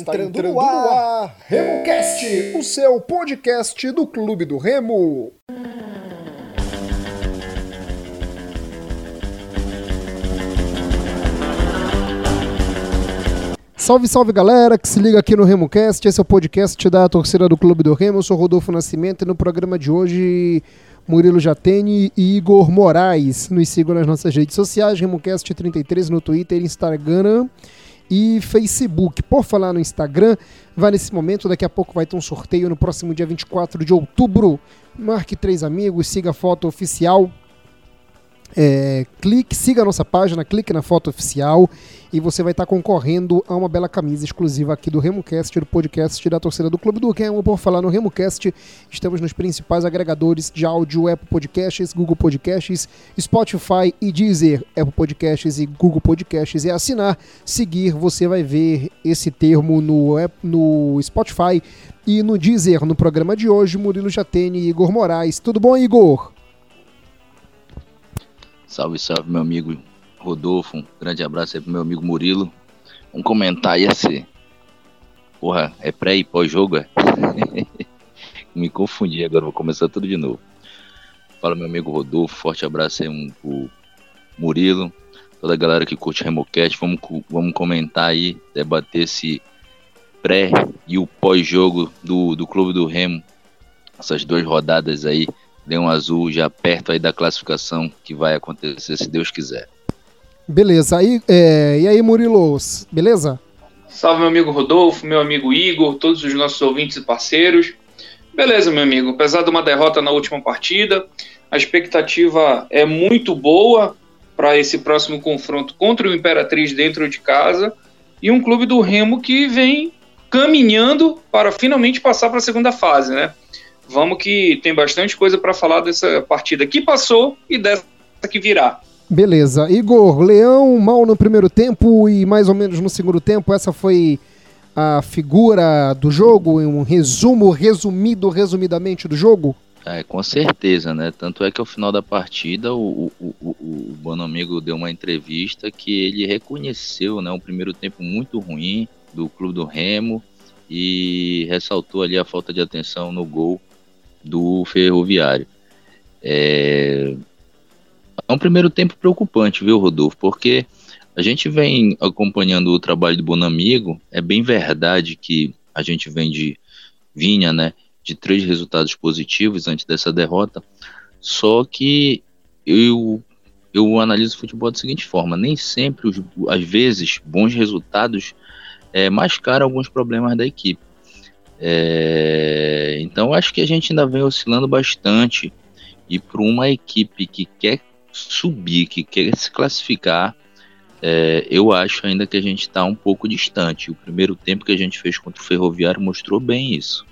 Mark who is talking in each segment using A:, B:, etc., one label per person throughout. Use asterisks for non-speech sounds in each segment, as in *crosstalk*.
A: Está entrando, entrando no ar, ar RemoCast, o seu podcast do Clube do Remo. Salve, salve galera que se liga aqui no RemoCast. Esse é o podcast da torcida do Clube do Remo. Eu sou Rodolfo Nascimento e no programa de hoje Murilo Jatene e Igor Moraes. Nos sigam nas nossas redes sociais, RemoCast33 no Twitter, Instagram e Facebook. Por falar no Instagram, vai nesse momento, daqui a pouco vai ter um sorteio no próximo dia 24 de outubro. Marque três amigos, siga a foto oficial é, clique, siga a nossa página, clique na foto oficial e você vai estar concorrendo a uma bela camisa exclusiva aqui do RemoCast, do podcast da torcida do Clube do Remo. Por falar no RemoCast, estamos nos principais agregadores de áudio Apple Podcasts, Google Podcasts, Spotify e Deezer. Apple Podcasts e Google Podcasts é assinar, seguir, você vai ver esse termo no, no Spotify e no Deezer. No programa de hoje, Murilo Jatene e Igor Moraes. Tudo bom, Igor?
B: Salve, salve, meu amigo Rodolfo. Um grande abraço aí pro meu amigo Murilo. Um comentário ia ser. Porra, é pré e pós-jogo, é? *laughs* Me confundi agora, vou começar tudo de novo. Fala, meu amigo Rodolfo. Forte abraço aí pro Murilo. Toda a galera que curte Remocast. Vamos, vamos comentar aí, debater esse pré e o pós-jogo do, do Clube do Remo. Essas duas rodadas aí Leão Azul já perto aí da classificação que vai acontecer, se Deus quiser.
A: Beleza. Aí, é, e aí, Murilo, beleza?
C: Salve, meu amigo Rodolfo, meu amigo Igor, todos os nossos ouvintes e parceiros. Beleza, meu amigo. Apesar de uma derrota na última partida, a expectativa é muito boa para esse próximo confronto contra o Imperatriz dentro de casa e um clube do Remo que vem caminhando para finalmente passar para a segunda fase, né? Vamos que tem bastante coisa para falar dessa partida que passou e dessa que virá.
A: Beleza. Igor, Leão mal no primeiro tempo e mais ou menos no segundo tempo, essa foi a figura do jogo, um resumo resumido, resumidamente do jogo?
B: É, com certeza, né? Tanto é que ao final da partida o, o, o, o Bonamigo deu uma entrevista que ele reconheceu né, um primeiro tempo muito ruim do clube do Remo e ressaltou ali a falta de atenção no gol do Ferroviário. É, é um primeiro tempo preocupante, viu, Rodolfo? Porque a gente vem acompanhando o trabalho do Bonamigo, é bem verdade que a gente vem de vinha, né, de três resultados positivos antes dessa derrota, só que eu eu analiso o futebol da seguinte forma, nem sempre, os, às vezes, bons resultados é, mascaram alguns problemas da equipe. É, então acho que a gente ainda vem oscilando bastante e para uma equipe que quer subir, que quer se classificar, é, eu acho ainda que a gente está um pouco distante. O primeiro tempo que a gente fez contra o Ferroviário mostrou bem isso.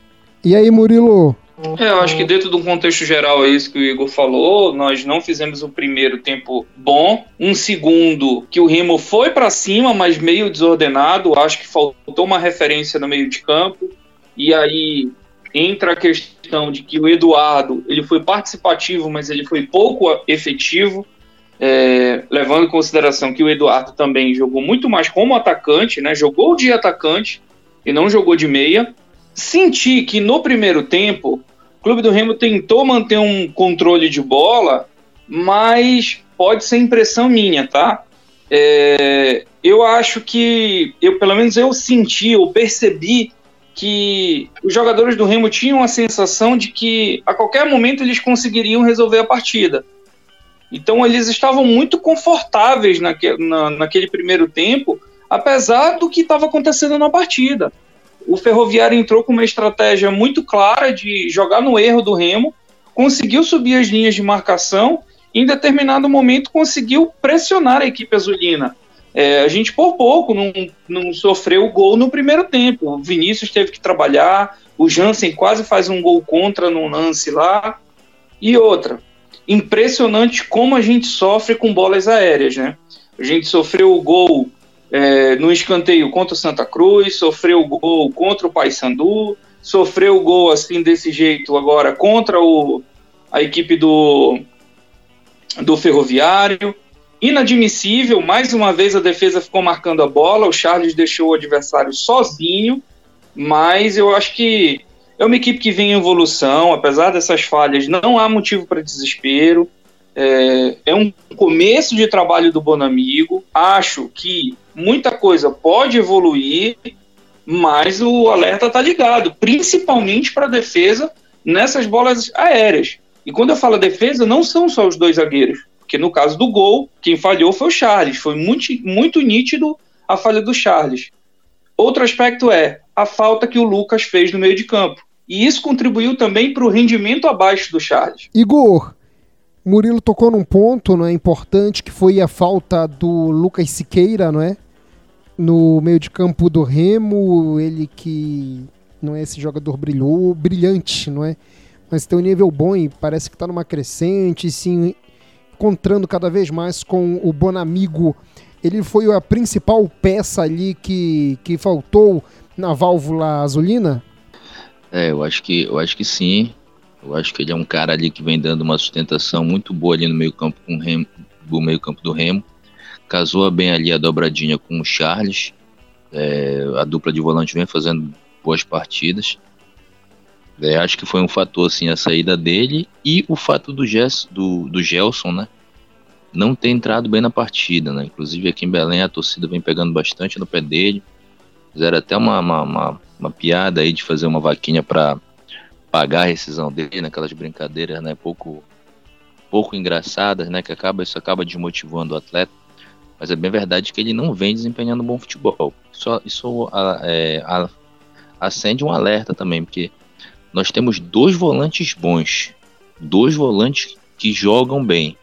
A: E aí, Murilo?
C: É, eu acho que dentro de um contexto geral é isso que o Igor falou. Nós não fizemos o primeiro tempo bom, um segundo que o Remo foi para cima, mas meio desordenado. Acho que faltou uma referência no meio de campo. E aí entra a questão de que o Eduardo ele foi participativo, mas ele foi pouco efetivo, é, levando em consideração que o Eduardo também jogou muito mais como atacante, né? Jogou de atacante e não jogou de meia. Senti que no primeiro tempo o Clube do Remo tentou manter um controle de bola, mas pode ser impressão minha, tá? É, eu acho que eu pelo menos eu senti, eu percebi que os jogadores do Remo tinham a sensação de que a qualquer momento eles conseguiriam resolver a partida. Então eles estavam muito confortáveis naque, na, naquele primeiro tempo, apesar do que estava acontecendo na partida. O Ferroviário entrou com uma estratégia muito clara de jogar no erro do Remo, conseguiu subir as linhas de marcação e em determinado momento conseguiu pressionar a equipe azulina. É, a gente por pouco não, não sofreu gol no primeiro tempo. O Vinícius teve que trabalhar, o Jansen quase faz um gol contra no lance lá. E outra, impressionante como a gente sofre com bolas aéreas, né? A gente sofreu o gol é, no escanteio contra o Santa Cruz, sofreu o gol contra o Paysandu, sofreu o gol assim desse jeito agora contra o, a equipe do, do Ferroviário. Inadmissível. Mais uma vez a defesa ficou marcando a bola, o Charles deixou o adversário sozinho, mas eu acho que é uma equipe que vem em evolução, apesar dessas falhas, não há motivo para desespero. É, é, um começo de trabalho do Bonamigo. Acho que muita coisa pode evoluir, mas o alerta está ligado, principalmente para a defesa nessas bolas aéreas. E quando eu falo defesa, não são só os dois zagueiros, porque no caso do gol, quem falhou foi o Charles. Foi muito, muito nítido a falha do Charles. Outro aspecto é a falta que o Lucas fez no meio de campo. E isso contribuiu também para o rendimento abaixo do Charles.
A: Igor, Murilo tocou num ponto não é, importante que foi a falta do Lucas Siqueira, não é? No meio de campo do Remo, ele que não é esse jogador brilhou, brilhante, não é? Mas tem um nível bom e parece que está numa crescente, se encontrando cada vez mais com o Bonamigo. Ele foi a principal peça ali que, que faltou na válvula azulina?
B: É, eu acho que eu acho que sim. Eu acho que ele é um cara ali que vem dando uma sustentação muito boa ali no meio-campo com o Remo, do meio-campo do Remo. Casou bem ali a dobradinha com o Charles. É, a dupla de volante vem fazendo boas partidas. É, acho que foi um fator assim a saída dele e o fato do, Gess, do, do Gelson, né? Não ter entrado bem na partida, né? Inclusive aqui em Belém a torcida vem pegando bastante no pé dele. Fizeram até uma, uma, uma uma piada aí de fazer uma vaquinha para pagar a rescisão dele, naquelas brincadeiras, né, pouco pouco engraçadas, né, que acaba isso acaba desmotivando o atleta. Mas é bem verdade que ele não vem desempenhando bom futebol. Isso, isso é, acende um alerta também, porque nós temos dois volantes bons, dois volantes que jogam bem.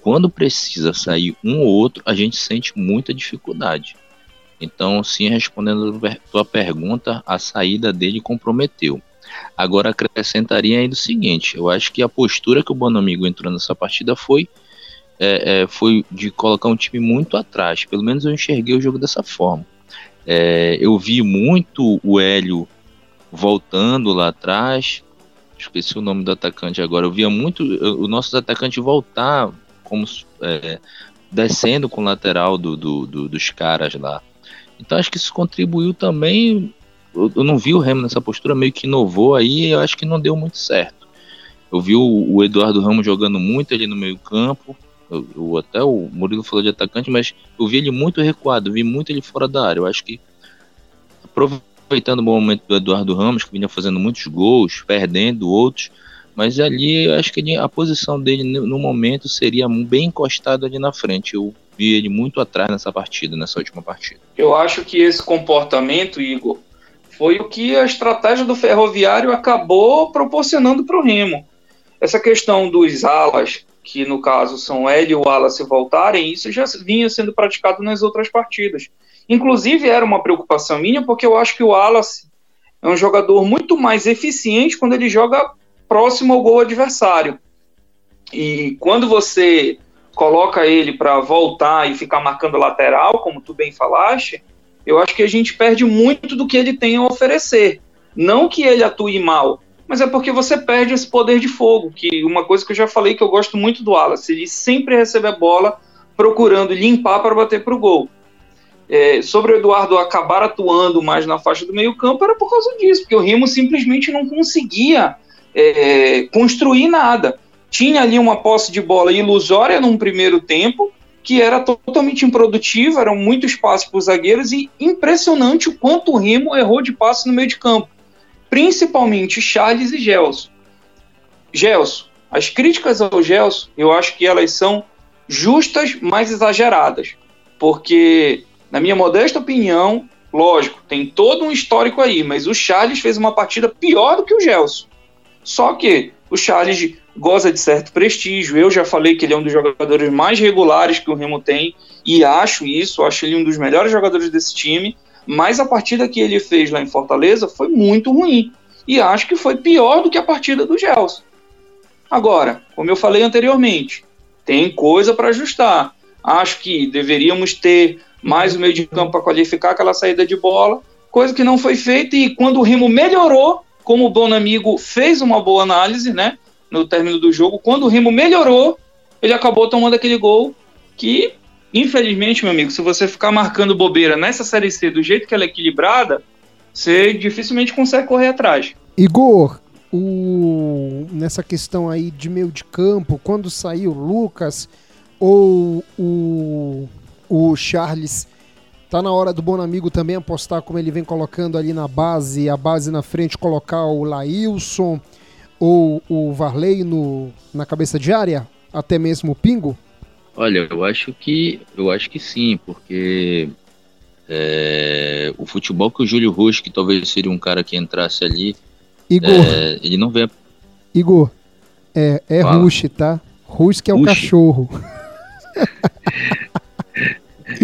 B: Quando precisa sair um ou outro, a gente sente muita dificuldade. Então, sim, respondendo a tua pergunta, a saída dele comprometeu. Agora acrescentaria ainda o seguinte: eu acho que a postura que o Bonamigo entrou nessa partida foi é, é, foi de colocar um time muito atrás. Pelo menos eu enxerguei o jogo dessa forma. É, eu vi muito o Hélio voltando lá atrás. Esqueci o nome do atacante agora. Eu via muito o nosso atacante voltar como é, descendo com o lateral do, do, do, dos caras lá. Então acho que isso contribuiu também. Eu, eu não vi o Remo nessa postura, meio que inovou aí, eu acho que não deu muito certo. Eu vi o, o Eduardo Ramos jogando muito ali no meio-campo. Eu, até o Murilo falou de atacante, mas eu vi ele muito recuado, vi muito ele fora da área. Eu acho que aproveitando o bom momento do Eduardo Ramos, que vinha fazendo muitos gols, perdendo outros, mas ali eu acho que a posição dele no momento seria bem encostado ali na frente. Eu vi ele muito atrás nessa partida, nessa última partida.
C: Eu acho que esse comportamento, Igor, foi o que a estratégia do Ferroviário acabou proporcionando para o Remo. Essa questão dos alas, que no caso são L e o Wallace voltarem, isso já vinha sendo praticado nas outras partidas. Inclusive era uma preocupação minha, porque eu acho que o Wallace é um jogador muito mais eficiente quando ele joga próximo ao gol adversário. E quando você coloca ele para voltar e ficar marcando lateral, como tu bem falaste, eu acho que a gente perde muito do que ele tem a oferecer. Não que ele atue mal, mas é porque você perde esse poder de fogo, que uma coisa que eu já falei que eu gosto muito do Wallace, ele sempre recebe a bola procurando limpar para bater para o gol. É, sobre o Eduardo acabar atuando mais na faixa do meio campo era por causa disso, porque o Remo simplesmente não conseguia é, construir nada tinha ali uma posse de bola ilusória num primeiro tempo, que era totalmente improdutiva, eram muito espaço para os zagueiros e impressionante o quanto o Remo errou de passe no meio de campo, principalmente Charles e Gelson. Gelson, as críticas ao Gelson, eu acho que elas são justas, mas exageradas, porque, na minha modesta opinião, lógico, tem todo um histórico aí, mas o Charles fez uma partida pior do que o Gelson. Só que o Charles goza de certo prestígio. Eu já falei que ele é um dos jogadores mais regulares que o Remo tem e acho isso, acho ele um dos melhores jogadores desse time. Mas a partida que ele fez lá em Fortaleza foi muito ruim e acho que foi pior do que a partida do Gelson. Agora, como eu falei anteriormente, tem coisa para ajustar. Acho que deveríamos ter mais o meio de campo para qualificar aquela saída de bola, coisa que não foi feita e quando o Remo melhorou, como o Bonamigo fez uma boa análise, né? no término do jogo. Quando o Remo melhorou, ele acabou tomando aquele gol que, infelizmente, meu amigo, se você ficar marcando bobeira nessa Série C do jeito que ela é equilibrada, você dificilmente consegue correr atrás.
A: Igor, o, nessa questão aí de meio de campo, quando saiu o Lucas ou o, o Charles, tá na hora do bom amigo também apostar como ele vem colocando ali na base, a base na frente, colocar o Laílson ou o Varley no, na cabeça de área, até mesmo o Pingo?
B: Olha, eu acho que eu acho que sim, porque é, o futebol que o Júlio Rush, que talvez seria um cara que entrasse ali,
A: Igor,
B: é, ele não vê.
A: Igor, é, é Rush, tá? Rush que é o Rush. cachorro. *laughs*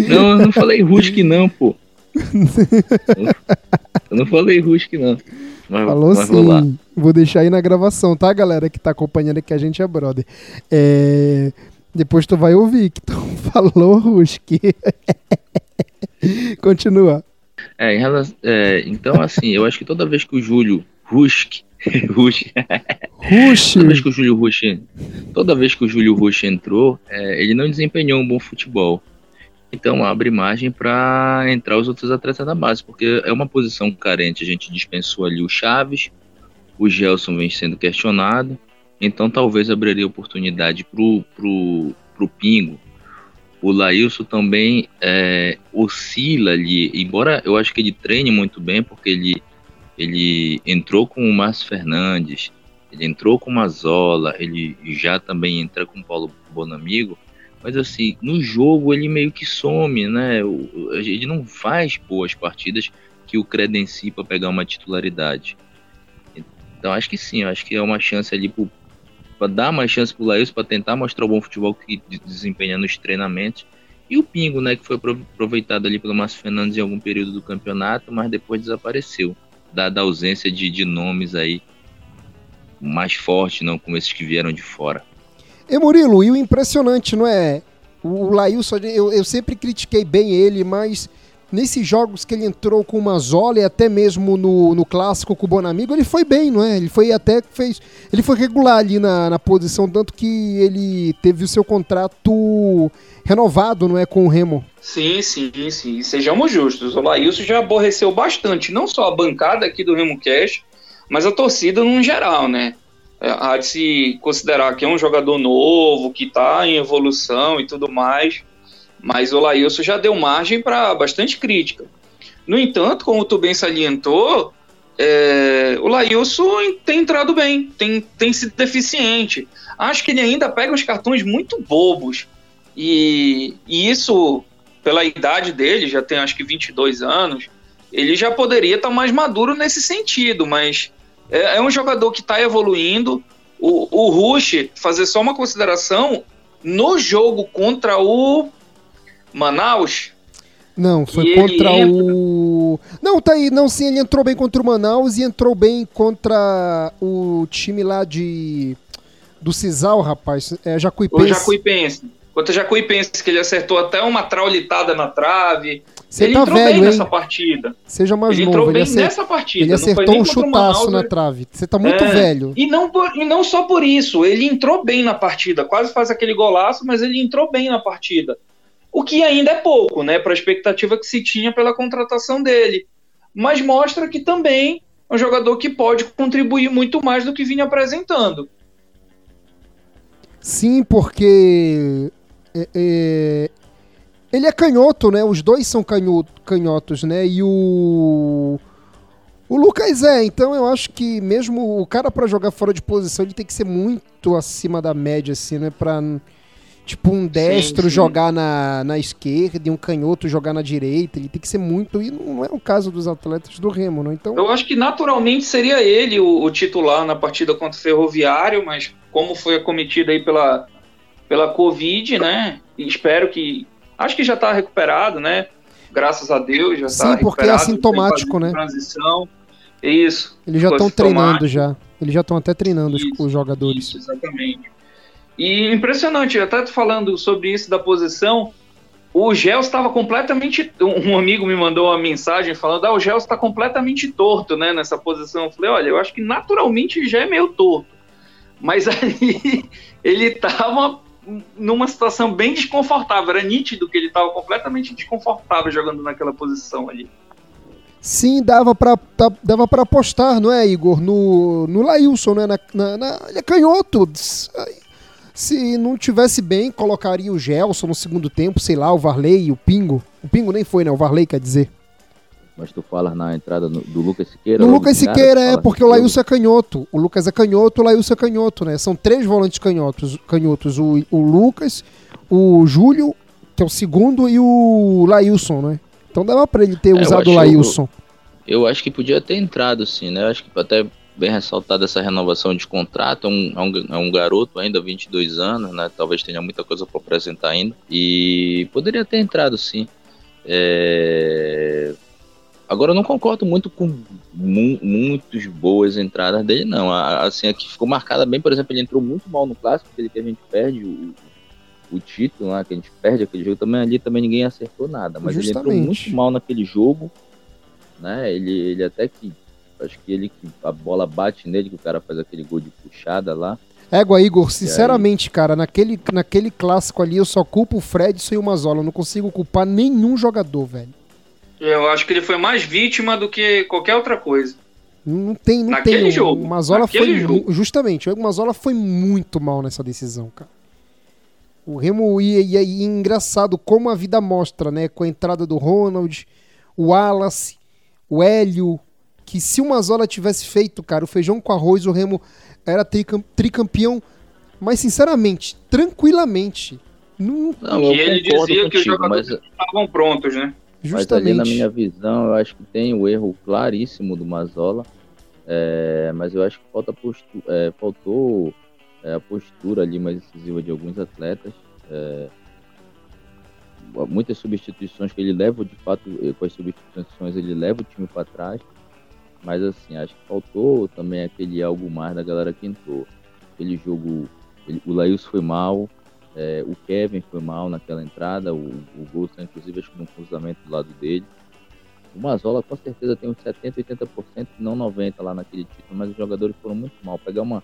B: Não, eu não falei Rusk não, pô. *laughs* Eu não falei Rusk não.
A: Mas, Falou mas sim. Vou, vou, deixar aí na gravação, tá, galera que tá acompanhando aqui, a gente é brother. É... Depois tu vai ouvir que tu *laughs* falou Rusk. Continua.
B: É, relação, é, então assim, eu acho que toda vez que o Júlio Rusk Rush.
A: Rush.
B: toda vez que o Júlio Rush, toda vez que o Júlio Rush entrou, é, ele não desempenhou um bom futebol. Então abre margem para entrar os outros atletas da base, porque é uma posição carente. A gente dispensou ali o Chaves, o Gelson vem sendo questionado, então talvez abriria oportunidade pro, pro, pro Pingo. O Laílson também é, oscila ali, embora eu acho que ele treine muito bem, porque ele ele entrou com o Márcio Fernandes, ele entrou com o Mazola, ele já também entra com o Paulo Bonamigo, mas assim, no jogo ele meio que some, né? Ele não faz boas partidas que o credencia para pegar uma titularidade. Então acho que sim, acho que é uma chance ali para dar mais chance pro Laís para tentar mostrar o bom futebol que desempenha nos treinamentos. E o Pingo, né, que foi aproveitado ali pelo Márcio Fernandes em algum período do campeonato, mas depois desapareceu dada a ausência de, de nomes aí mais fortes, não como esses que vieram de fora.
A: E Murilo, e o impressionante, não é? O Lailson, eu, eu sempre critiquei bem ele, mas nesses jogos que ele entrou com o Mazola e até mesmo no, no clássico com o Bonamigo, ele foi bem, não é? Ele foi até fez. Ele foi regular ali na, na posição, tanto que ele teve o seu contrato renovado, não é? Com o Remo.
C: Sim, sim, sim. Sejamos justos. O Laílson já aborreceu bastante, não só a bancada aqui do Remo Cash, mas a torcida no geral, né? É, há de se considerar que é um jogador novo, que está em evolução e tudo mais, mas o Laílson já deu margem para bastante crítica. No entanto, como tu bem salientou, é, o Laílson tem entrado bem, tem, tem sido deficiente. Acho que ele ainda pega uns cartões muito bobos. E, e isso pela idade dele, já tem acho que 22 anos, ele já poderia estar tá mais maduro nesse sentido, mas é, é um jogador que está evoluindo. O, o Rush, fazer só uma consideração, no jogo contra o Manaus.
A: Não, foi contra o. Não, tá aí, não, sim, ele entrou bem contra o Manaus e entrou bem contra o time lá de. Do Cisal, rapaz. É Jacuipense. O
C: Jacuipense. Contra o Jacuipense, que ele acertou até uma traulitada na trave.
A: Você
C: ele
A: tá
C: entrou
A: velho,
C: bem
A: hein?
C: nessa partida.
A: Seja mais
C: ele
A: novo.
C: Entrou
A: ele
C: bem
A: acertou,
C: nessa partida.
A: Ele acertou um chutaço na trave. Você tá muito é, velho.
C: E não, por, e não só por isso. Ele entrou bem na partida. Quase faz aquele golaço, mas ele entrou bem na partida. O que ainda é pouco, né? Para a expectativa que se tinha pela contratação dele. Mas mostra que também é um jogador que pode contribuir muito mais do que vinha apresentando.
A: Sim, porque é, é, ele é canhoto, né? Os dois são canhoto, canhotos, né? E o. O Lucas é, então eu acho que mesmo o cara para jogar fora de posição, ele tem que ser muito acima da média, assim, né? Pra, tipo, um destro sim, sim. jogar na, na esquerda e um canhoto jogar na direita. Ele tem que ser muito. E não é o caso dos atletas do Remo, né? Então...
C: Eu acho que naturalmente seria ele o, o titular na partida contra o Ferroviário, mas como foi acometida aí pela, pela Covid, né? E espero que. Acho que já está recuperado, né? Graças a Deus, já está
A: Sim, porque é assintomático, né?
C: Transição. Isso.
A: Eles já estão treinando já. Eles já estão até treinando isso, os jogadores.
C: Isso, exatamente. E impressionante, até falando sobre isso da posição, o Gels estava completamente. Um amigo me mandou uma mensagem falando: ah, o Gels está completamente torto, né, nessa posição. Eu falei: olha, eu acho que naturalmente já é meio torto. Mas *laughs* ali ele estava numa situação bem desconfortável. Era nítido que ele estava completamente desconfortável jogando naquela posição ali.
A: Sim, dava pra, dava pra apostar, não é, Igor? No, no Lailson, né? Na, na, na, ele é canhoto. Se não tivesse bem, colocaria o Gelson no segundo tempo, sei lá, o Varley, o Pingo. O Pingo nem foi, né? O Varley quer dizer.
B: Mas tu fala na entrada no, do Lucas Siqueira?
A: No Lucas Siqueira é porque o Lailson é canhoto. O Lucas é canhoto, o Lailson é canhoto, né? São três volantes canhotos. canhotos o, o Lucas, o Júlio, que é o segundo, e o Lailson, né? Então dava pra ele ter é, usado o Lailson.
B: Eu, eu, acho que podia ter entrado, sim, né? Eu acho que até bem ressaltado essa renovação de contrato. É um, é um, é um garoto ainda, 22 anos, né? Talvez tenha muita coisa para apresentar ainda. E poderia ter entrado, sim. É Agora eu não concordo muito com mu muitas boas entradas dele, não. Assim, aqui ficou marcada bem, por exemplo, ele entrou muito mal no clássico, aquele que a gente perde o, o título lá, que a gente perde aquele jogo, também ali também ninguém acertou nada. Mas Justamente. ele entrou muito mal naquele jogo, né? Ele, ele até que. Acho que ele que a bola bate nele, que o cara faz aquele gol de puxada lá.
A: Égua, Igor, sinceramente, cara, naquele, naquele clássico ali eu só culpo o Fredson e o Mazola. Eu não consigo culpar nenhum jogador, velho.
C: Eu acho que ele foi mais vítima do que qualquer outra coisa.
A: Não tem, não Naquele tem.
C: jogo.
A: O Mazola foi jogo. justamente, o Mazola foi muito mal nessa decisão, cara. O Remo ia, ia, ia, engraçado como a vida mostra, né? Com a entrada do Ronald, o Wallace, o Hélio, que se o Mazola tivesse feito, cara, o feijão com arroz, o Remo era tricampeão, mas sinceramente, tranquilamente. Não,
C: não e ele dizia que os jogadores mas... estavam prontos, né?
B: Justamente. Mas ali na minha visão, eu acho que tem o erro claríssimo do Mazola. É, mas eu acho que falta postu é, faltou é, a postura ali mais decisiva de alguns atletas. É, muitas substituições que ele leva, de fato, com as substituições ele leva o time para trás. Mas assim, acho que faltou também aquele algo mais da galera que entrou. Aquele jogo, ele, o Laís foi mal, é, o Kevin foi mal naquela entrada, o, o inclusive acho que num cruzamento do lado dele. O Mazola com certeza tem uns 70, 80%, não 90% lá naquele título, mas os jogadores foram muito mal. Pegar uma,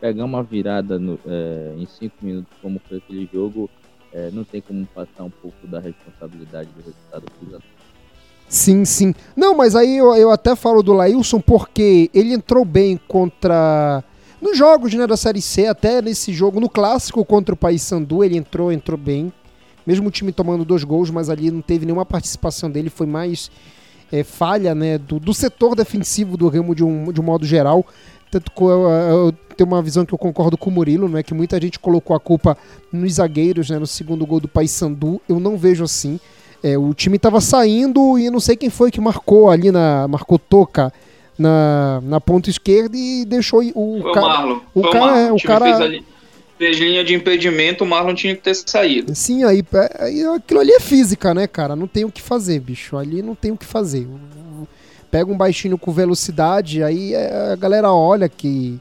B: pegar uma virada no, é, em 5 minutos, como foi aquele jogo, é, não tem como passar um pouco da responsabilidade do resultado para
A: Sim, sim. Não, mas aí eu, eu até falo do Lailson porque ele entrou bem contra nos jogos né, da Série C, até nesse jogo, no clássico contra o Paysandu, ele entrou, entrou bem. Mesmo o time tomando dois gols, mas ali não teve nenhuma participação dele, foi mais é, falha né, do, do, setor defensivo do Remo de um, de um modo geral. Tanto que eu, eu, tenho uma visão que eu concordo com o Murilo, né, que muita gente colocou a culpa nos zagueiros, né, no segundo gol do Paysandu. Eu não vejo assim. É, o time estava saindo e não sei quem foi que marcou ali na. marcou Toca na, na ponta esquerda e deixou o
C: Foi
A: cara.
C: O, Marlon. o Foi cara, o, Marlon. o, o cara fez, ali, fez linha de impedimento, o Marlon tinha que ter saído.
A: Sim, aí, aí aquilo ali é física, né, cara? Não tem o que fazer, bicho. Ali não tem o que fazer. Pega um baixinho com velocidade, aí é, a galera olha que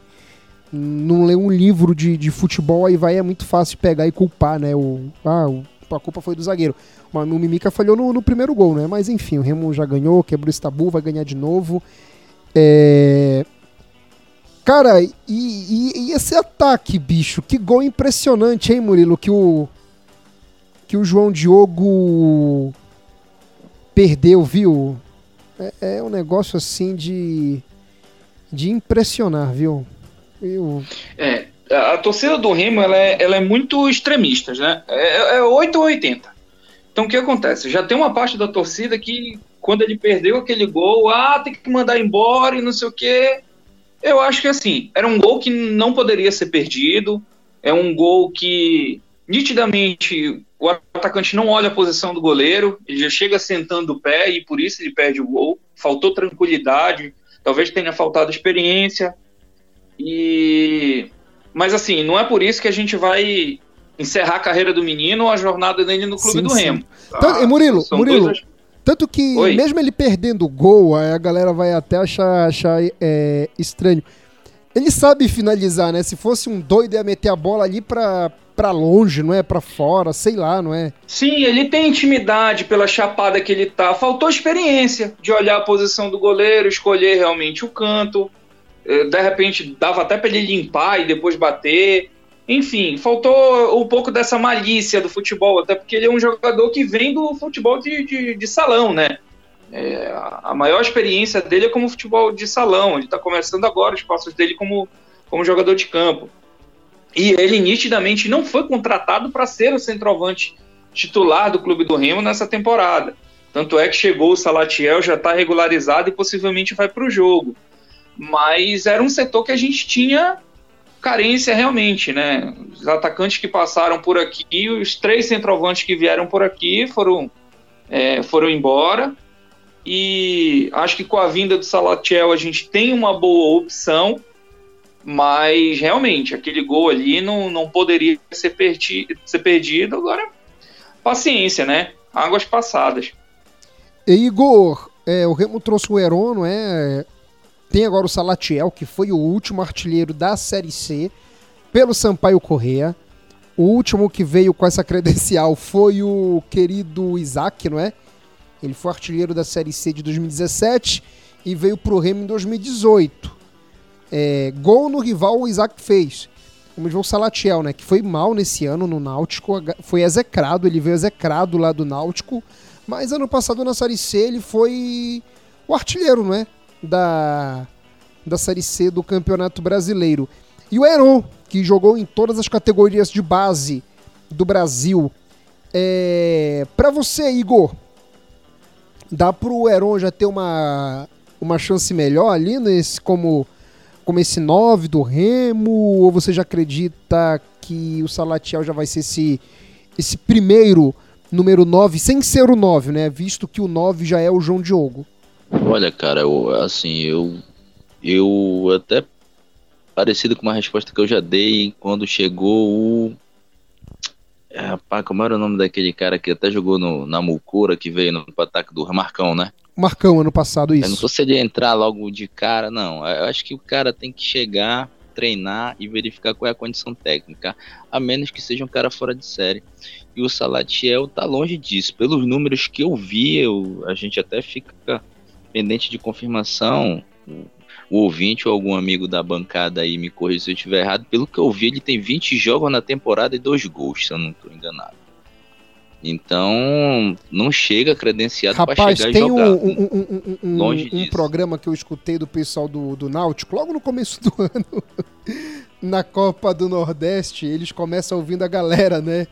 A: não lê um livro de, de futebol, aí vai é muito fácil pegar e culpar, né? O, ah, o, a culpa foi do zagueiro. O Mimica falhou no, no, primeiro gol, né? Mas enfim, o Remo já ganhou, quebrou esse tabu, vai ganhar de novo. É... Cara, e, e, e, esse ataque, bicho? Que gol impressionante, hein, Murilo? Que o. Que o João Diogo perdeu, viu? É, é um negócio assim de. de impressionar, viu?
C: Eu... É, a torcida do Remo ela é, ela é muito extremista, né? É, é 8 ou 80. Então o que acontece? Já tem uma parte da torcida que quando ele perdeu aquele gol, ah, tem que mandar embora e não sei o quê. Eu acho que assim, era um gol que não poderia ser perdido, é um gol que nitidamente o atacante não olha a posição do goleiro, ele já chega sentando o pé e por isso ele perde o gol. Faltou tranquilidade, talvez tenha faltado experiência. E mas assim, não é por isso que a gente vai encerrar a carreira do menino ou a jornada dele no clube sim, do Remo.
A: Tá? Então, Murilo, Murilo, dois... Tanto que, Oi. mesmo ele perdendo o gol, a galera vai até achar, achar é, estranho. Ele sabe finalizar, né? Se fosse um doido, ia meter a bola ali pra, pra longe, não é? Pra fora, sei lá, não é?
C: Sim, ele tem intimidade pela chapada que ele tá. Faltou experiência de olhar a posição do goleiro, escolher realmente o canto. É, de repente, dava até pra ele limpar e depois bater. enfim, faltou um pouco dessa malícia do futebol, até porque ele é um jogador que vem do futebol de, de, de salão, né? É, a maior experiência dele é como futebol de salão. Ele está começando agora os passos dele como, como jogador de campo. E ele nitidamente não foi contratado para ser o centroavante titular do clube do Remo nessa temporada. Tanto é que chegou o Salatiel, já está regularizado e possivelmente vai para o jogo. Mas era um setor que a gente tinha carência realmente, né? Os atacantes que passaram por aqui, os três centroavantes que vieram por aqui foram, é, foram embora. E acho que com a vinda do Salatiel a gente tem uma boa opção, mas realmente aquele gol ali não, não poderia ser, perdi, ser perdido. Agora, paciência, né? Águas passadas.
A: E Igor, é, o Remo trouxe o Heron, não é? Tem agora o Salatiel, que foi o último artilheiro da Série C pelo Sampaio Correa. O último que veio com essa *laughs* credencial foi o querido Isaac, não é? Ele foi artilheiro da Série C de 2017 e veio pro Remo em 2018. É, gol no rival o Isaac fez. Ver o Salatiel, né? Que foi mal nesse ano no Náutico. Foi execrado, ele veio execrado lá do Náutico. Mas ano passado na Série C ele foi o artilheiro, não é? Da, da Série C do Campeonato Brasileiro. E o Heron, que jogou em todas as categorias de base do Brasil. É, para você, Igor, dá pro Heron já ter uma, uma chance melhor ali nesse como como esse 9 do Remo ou você já acredita que o Salatiel já vai ser esse esse primeiro número 9 sem ser o 9, né? Visto que o 9 já é o João Diogo.
B: Olha, cara, eu, assim, eu, eu até parecido com uma resposta que eu já dei quando chegou o. É, rapaz, como era o nome daquele cara que até jogou no, na Mulcura, que veio no ataque do Marcão, né?
A: Marcão, ano passado, isso. Eu
B: não fosse ele entrar logo de cara, não. Eu acho que o cara tem que chegar, treinar e verificar qual é a condição técnica, a menos que seja um cara fora de série. E o Salatiel tá longe disso. Pelos números que eu vi, eu, a gente até fica pendente de confirmação, o ouvinte ou algum amigo da bancada aí me corrija se eu estiver errado. Pelo que eu vi, ele tem 20 jogos na temporada e dois gols, se eu não estou enganado. Então, não chega credenciado para chegar
A: tem e jogar. Um, um, um, Longe um, um programa que eu escutei do pessoal do, do Náutico, logo no começo do *laughs* ano, na Copa do Nordeste, eles começam ouvindo a galera, né?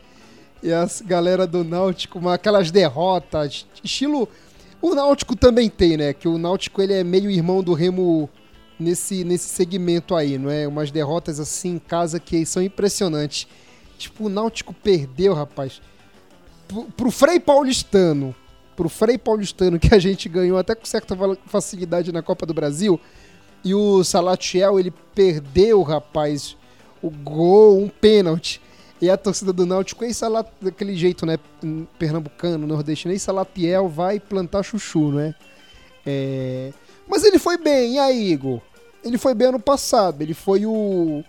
A: E as galera do Náutico, aquelas derrotas, estilo o Náutico também tem, né? Que o Náutico ele é meio irmão do Remo nesse, nesse segmento aí, não é? Umas derrotas assim em casa que são impressionantes. Tipo, o Náutico perdeu, rapaz. Pro, pro Frei Paulistano. Pro Frei Paulistano, *laughs* que a gente ganhou até com certa facilidade na Copa do Brasil. E o Salatiel, ele perdeu, rapaz, o gol, um pênalti. E a torcida do Náutico, é Salat, daquele jeito, né? Pernambucano, nordestino, e Salatiel vai plantar chuchu, né? É... Mas ele foi bem, e aí, Igor? Ele foi bem ano passado, ele foi o,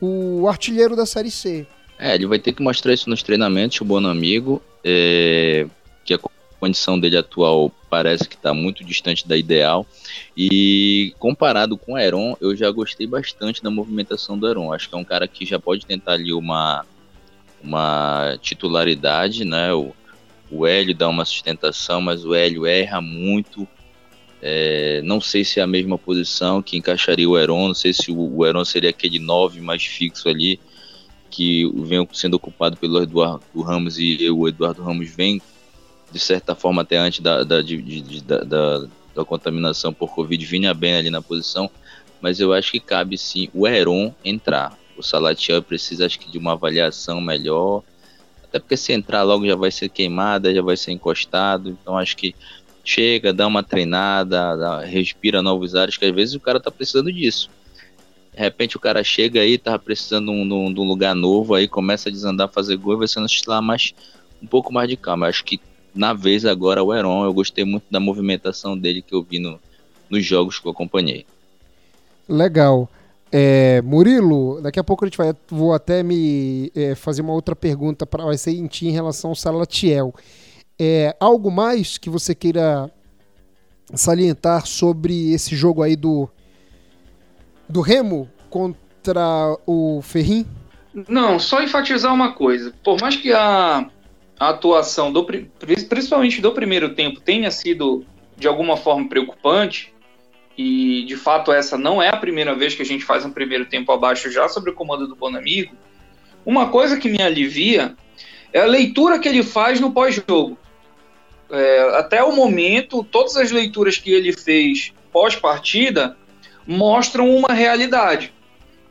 A: o artilheiro da Série C.
B: É, ele vai ter que mostrar isso nos treinamentos, o bom amigo, é... que a condição dele atual parece que está muito distante da ideal. E comparado com o Heron, eu já gostei bastante da movimentação do Heron. Acho que é um cara que já pode tentar ali uma uma titularidade, né? O, o Hélio dá uma sustentação, mas o Hélio erra muito. É, não sei se é a mesma posição que encaixaria o Heron, não sei se o, o Heron seria aquele 9 mais fixo ali, que vem sendo ocupado pelo Eduardo Ramos e o Eduardo Ramos vem, de certa forma, até antes da, da, de, de, da, da, da contaminação por Covid, vinha bem ali na posição, mas eu acho que cabe sim o Heron entrar o Salatiel precisa, acho que, de uma avaliação melhor. Até porque se entrar logo já vai ser queimada, já vai ser encostado. Então acho que chega, dá uma treinada, dá, respira novos ares, que às vezes o cara tá precisando disso. De repente o cara chega aí, tá precisando de um, um lugar novo, aí começa a desandar, fazer gol e vai sendo lá mais um pouco mais de calma. Acho que na vez agora o Heron, eu gostei muito da movimentação dele que eu vi no, nos jogos que eu acompanhei.
A: Legal. É, Murilo, daqui a pouco a gente vai vou até me é, fazer uma outra pergunta para vai ser em ti em relação ao Salatiel. É, algo mais que você queira salientar sobre esse jogo aí do do Remo contra o Ferrim?
C: Não, só enfatizar uma coisa. Por mais que a, a atuação, do, principalmente do primeiro tempo, tenha sido de alguma forma preocupante, e de fato essa não é a primeira vez que a gente faz um primeiro tempo abaixo já sobre o comando do Bonamigo, uma coisa que me alivia é a leitura que ele faz no pós-jogo. É, até o momento, todas as leituras que ele fez pós-partida mostram uma realidade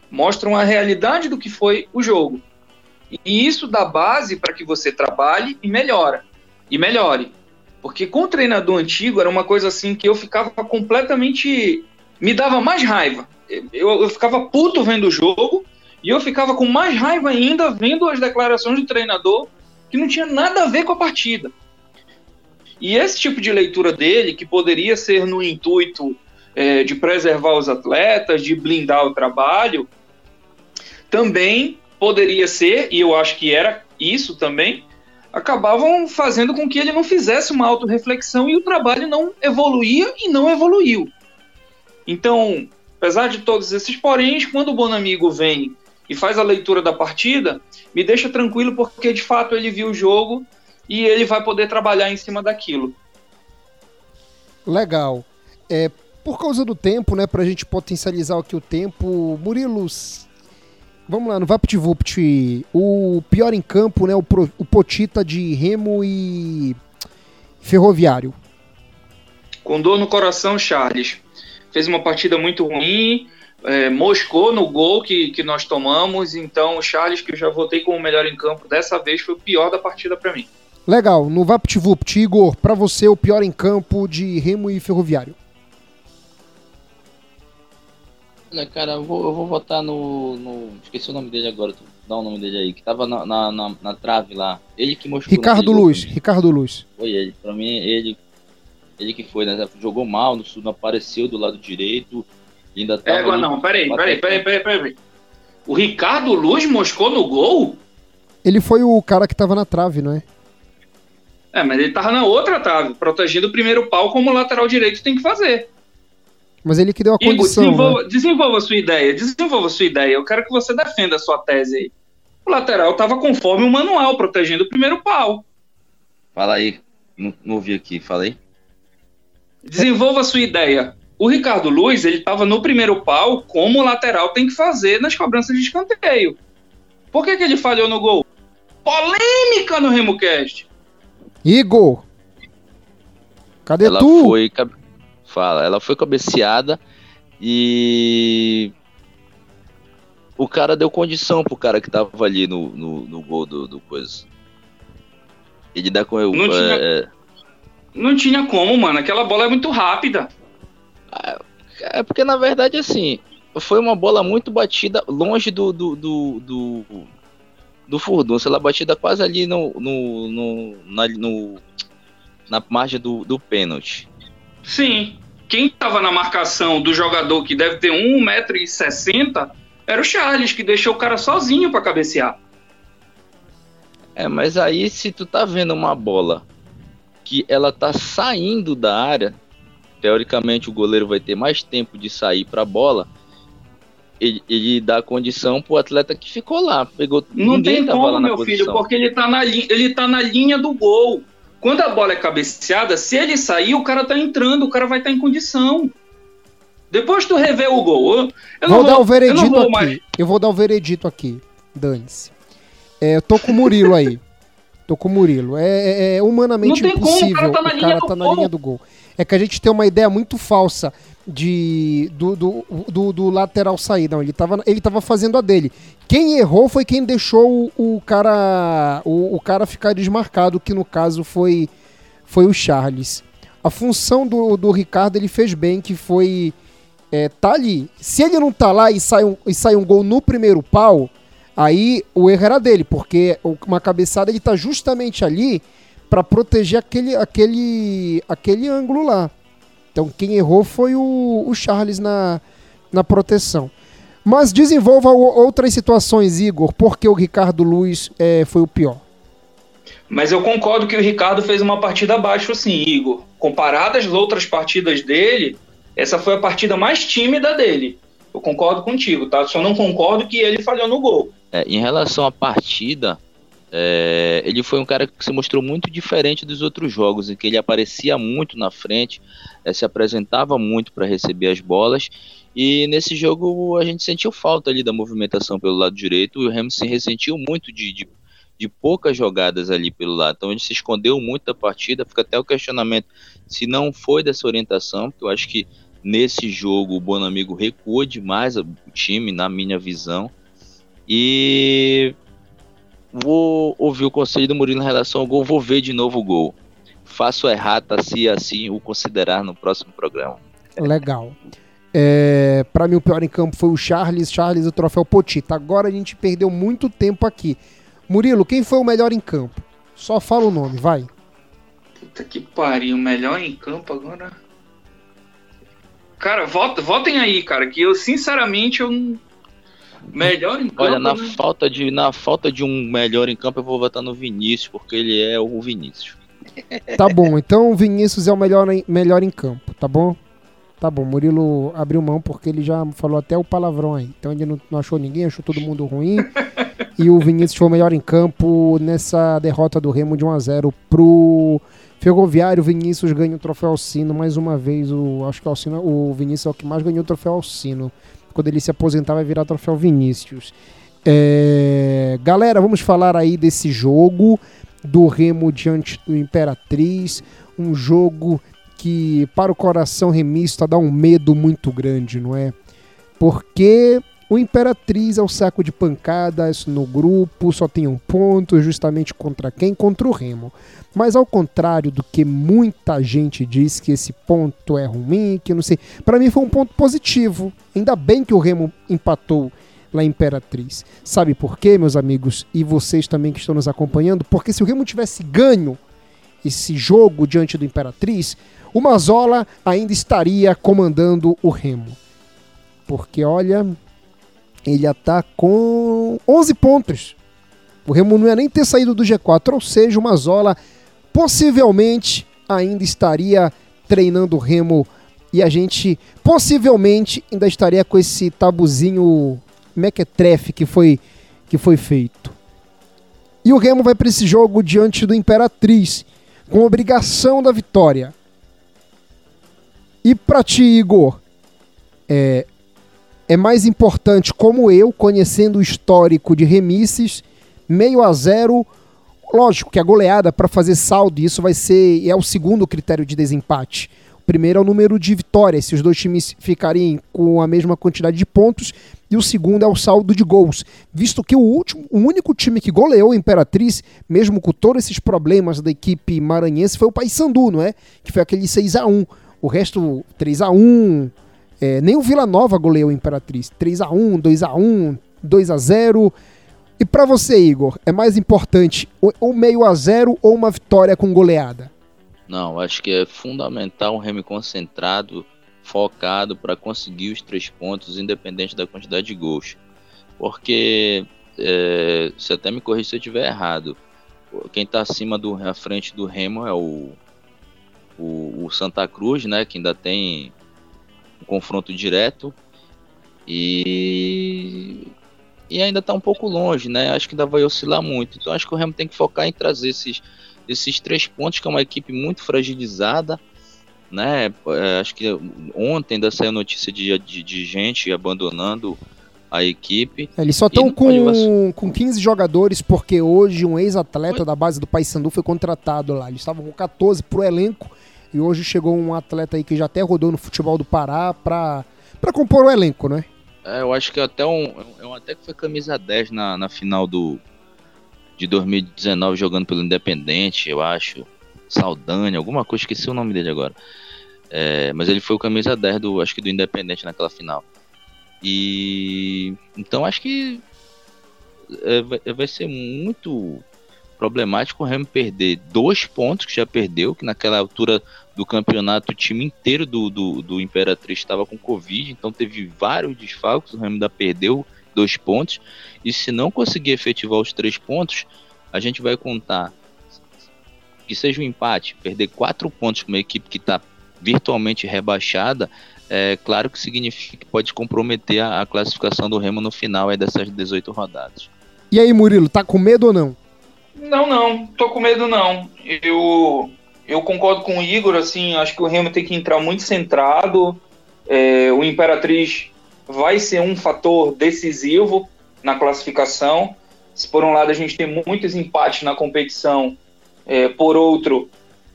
C: mostram a realidade do que foi o jogo. E isso dá base para que você trabalhe e melhora. E melhore. Porque com o treinador antigo era uma coisa assim que eu ficava completamente. me dava mais raiva. Eu, eu ficava puto vendo o jogo e eu ficava com mais raiva ainda vendo as declarações do treinador que não tinha nada a ver com a partida. E esse tipo de leitura dele, que poderia ser no intuito é, de preservar os atletas, de blindar o trabalho, também poderia ser, e eu acho que era isso também, acabavam fazendo com que ele não fizesse uma autorreflexão e o trabalho não evoluía e não evoluiu. Então, apesar de todos esses poréns, quando o Bonamigo vem e faz a leitura da partida, me deixa tranquilo porque de fato ele viu o jogo e ele vai poder trabalhar em cima daquilo.
A: Legal. É, por causa do tempo, né, para a gente potencializar aqui o tempo, Murilos, Vamos lá, no VaptVupt, o pior em campo, né? O, Pro, o Potita de Remo e Ferroviário.
C: Com dor no coração, Charles. Fez uma partida muito ruim, é, moscou no gol que, que nós tomamos, então o Charles, que eu já votei como o melhor em campo, dessa vez foi o pior da partida para mim.
A: Legal, no VaptVupt, Igor, para você o pior em campo de Remo e Ferroviário.
B: Olha, cara, eu vou, eu vou votar no, no, Esqueci o nome dele agora, dá o nome dele aí, que tava na, na, na, na trave lá. Ele que mostrou.
A: Ricardo Luz, Ricardo Luz.
B: Foi ele. Pra mim, ele. Ele que foi, né? Jogou mal, no sul, não apareceu do lado direito. Ainda
C: tava. É, não, peraí, peraí, peraí, peraí, peraí. O Ricardo Luz moscou no gol?
A: Ele foi o cara que tava na trave, não é?
C: É, mas ele tava na outra trave, protegendo o primeiro pau como o lateral direito tem que fazer.
A: Mas ele que deu a Igor, condição.
C: Desenvolva,
A: né?
C: desenvolva a sua ideia, desenvolva a sua ideia. Eu quero que você defenda a sua tese aí. O lateral estava conforme o manual, protegendo o primeiro pau.
B: Fala aí, não, não ouvi aqui, fala aí.
C: Desenvolva a sua ideia. O Ricardo Luiz, ele estava no primeiro pau, como o lateral tem que fazer nas cobranças de escanteio. Por que, que ele falhou no gol? Polêmica no RemoCast.
A: Igor! Cadê
B: Ela
A: tu?
B: Foi, fala. Ela foi cabeceada e o cara deu condição pro cara que tava ali no, no, no gol do, do coisa. Ele dá com eu.
C: Não, é, tinha, é... não tinha como, mano. Aquela bola é muito rápida.
B: É porque na verdade assim foi uma bola muito batida longe do do, do, do, do furdunço. Ela batida quase ali no, no, no, na, no, na margem do, do pênalti.
C: Sim quem estava na marcação do jogador que deve ter 1,60m era o Charles, que deixou o cara sozinho para cabecear.
B: É, mas aí se tu tá vendo uma bola que ela tá saindo da área, teoricamente o goleiro vai ter mais tempo de sair para a bola. Ele, ele, dá condição pro atleta que ficou lá, pegou
C: Não tem como, meu posição. filho, porque ele tá na ele tá na linha do gol. Quando a bola é cabeceada, se ele sair, o cara tá entrando, o cara vai estar tá em condição. Depois tu rever o gol.
A: Eu vou, vou dar o veredito eu aqui. Mais... Eu vou dar o veredito aqui. Dane-se. É, eu tô com o Murilo aí. Tô com o Murilo. É, é, é humanamente impossível. Como, o cara tá, na, linha, cara tá na linha do gol. É que a gente tem uma ideia muito falsa de do, do, do, do, lateral sair. Não, ele tava, ele tava fazendo a dele. Quem errou foi quem deixou o, o cara o, o, cara ficar desmarcado, que no caso foi, foi o Charles. A função do, do Ricardo ele fez bem, que foi é, tá ali. Se ele não tá lá e sai, um, e sai um gol no primeiro pau, aí o erro era dele, porque uma cabeçada ele tá justamente ali para proteger aquele, aquele, aquele ângulo lá. Então quem errou foi o, o Charles na, na proteção. Mas desenvolva outras situações, Igor, porque o Ricardo Luiz é, foi o pior.
C: Mas eu concordo que o Ricardo fez uma partida abaixo, sim, Igor. Comparado às outras partidas dele, essa foi a partida mais tímida dele. Eu concordo contigo, tá? Só não concordo que ele falhou no gol.
B: É, em relação à partida, é, ele foi um cara que se mostrou muito diferente dos outros jogos, em que ele aparecia muito na frente, é, se apresentava muito para receber as bolas. E nesse jogo a gente sentiu falta ali da movimentação pelo lado direito. O Ramos se ressentiu muito de, de, de, poucas jogadas ali pelo lado. Então ele se escondeu muito da partida. Fica até o questionamento se não foi dessa orientação, porque eu acho que nesse jogo o Bonamigo recuou demais o time, na minha visão. E vou ouvir o conselho do Murilo em relação ao gol, vou ver de novo o gol. Faço errata se assim o considerar no próximo programa.
A: Legal. É, para mim o pior em campo foi o Charles, Charles o troféu Potita. Agora a gente perdeu muito tempo aqui. Murilo, quem foi o melhor em campo? Só fala o nome, vai.
C: Puta que pariu, melhor em campo agora. Cara, votem aí, cara, que eu sinceramente eu Melhor em campo.
B: Olha, na, né? falta de, na falta de um melhor em campo, eu vou votar no Vinícius, porque ele é o Vinícius.
A: Tá bom, então o Vinícius é o melhor em, melhor em campo, tá bom? Tá bom, Murilo abriu mão porque ele já falou até o palavrão aí. Então ele não, não achou ninguém, achou todo mundo ruim. e o Vinícius foi o melhor em campo nessa derrota do Remo de 1 a 0 pro Ferroviário. Vinícius ganha o troféu Alcino mais uma vez. O, acho que o, Alcino, o Vinícius é o que mais ganhou o troféu Alcino quando ele se aposentar, vai virar troféu Vinícius. É... Galera, vamos falar aí desse jogo do Remo diante do Imperatriz. Um jogo que, para o coração remista, dá um medo muito grande, não é? Porque o Imperatriz é o saco de pancadas no grupo, só tem um ponto, justamente contra quem? Contra o Remo. Mas ao contrário do que muita gente diz que esse ponto é ruim, que não sei, para mim foi um ponto positivo. Ainda bem que o Remo empatou lá em Imperatriz. Sabe por quê, meus amigos, e vocês também que estão nos acompanhando? Porque se o Remo tivesse ganho esse jogo diante do Imperatriz, o Mazola ainda estaria comandando o Remo. Porque olha, ele já tá com 11 pontos. O Remo não ia nem ter saído do G4, ou seja, o Mazola possivelmente ainda estaria treinando o remo e a gente possivelmente ainda estaria com esse tabuzinho mequetrefe que foi, que foi feito. E o Remo vai para esse jogo diante do Imperatriz, com obrigação da vitória. E para ti, Igor, é, é mais importante, como eu, conhecendo o histórico de remises, meio a zero Lógico que a goleada para fazer saldo, isso vai ser é o segundo critério de desempate. O primeiro é o número de vitórias, se os dois times ficarem com a mesma quantidade de pontos, e o segundo é o saldo de gols, visto que o último, o único time que goleou a Imperatriz, mesmo com todos esses problemas da equipe maranhense, foi o Paysandu, não é? Que foi aquele 6 a 1. O resto 3 a 1. É, nem o Vila Nova goleou a Imperatriz. 3 a 1, 2 a 1, 2 a 0. E para você, Igor, é mais importante um meio a zero ou uma vitória com goleada?
B: Não, acho que é fundamental um Remy concentrado, focado para conseguir os três pontos, independente da quantidade de gols. Porque, é, se até me corrija se eu estiver errado, quem está acima do, à frente do Remo é o, o, o Santa Cruz, né, que ainda tem um confronto direto. E e ainda está um pouco longe, né? Acho que ainda vai oscilar muito. Então acho que o Remo tem que focar em trazer esses, esses três pontos, que é uma equipe muito fragilizada, né? É, acho que ontem ainda saiu notícia de, de, de gente abandonando a equipe.
A: É, eles só estão com, com 15 jogadores, porque hoje um ex-atleta da base do Paysandu foi contratado lá. Eles estavam com 14 pro elenco e hoje chegou um atleta aí que já até rodou no futebol do Pará para compor o elenco, né?
B: É, eu acho que até um. Até que foi camisa 10 na, na final do. De 2019 jogando pelo Independente, eu acho. Saldanha, alguma coisa, esqueci o nome dele agora. É, mas ele foi o camisa 10 do, acho que do Independente naquela final. E então acho que é, vai ser muito problemático o Remo perder dois pontos que já perdeu, que naquela altura do campeonato o time inteiro do, do, do Imperatriz estava com Covid, então teve vários desfalques, o Remo ainda perdeu dois pontos, e se não conseguir efetivar os três pontos, a gente vai contar que seja um empate, perder quatro pontos com uma equipe que está virtualmente rebaixada, é claro que significa que pode comprometer a, a classificação do Remo no final é dessas 18 rodadas.
A: E aí, Murilo, tá com medo ou não?
C: Não, não, tô com medo não. Eu, eu concordo com o Igor, assim, acho que o Remo tem que entrar muito centrado. É, o Imperatriz vai ser um fator decisivo na classificação. Se por um lado a gente tem muitos empates na competição, é, por outro,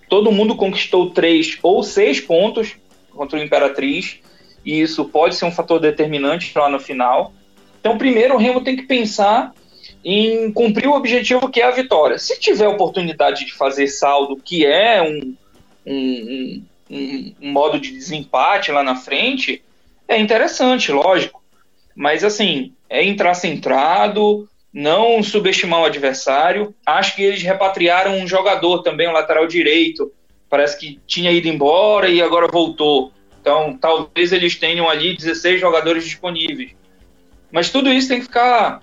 C: todo mundo conquistou três ou seis pontos contra o Imperatriz, e isso pode ser um fator determinante lá no final. Então, primeiro, o Remo tem que pensar em cumprir o objetivo que é a vitória. Se tiver oportunidade de fazer saldo, que é um, um, um, um modo de desempate lá na frente, é interessante, lógico. Mas assim, é entrar centrado, não subestimar o adversário. Acho que eles repatriaram um jogador também, um lateral direito. Parece que tinha ido embora e agora voltou. Então, talvez eles tenham ali 16 jogadores disponíveis. Mas tudo isso tem que ficar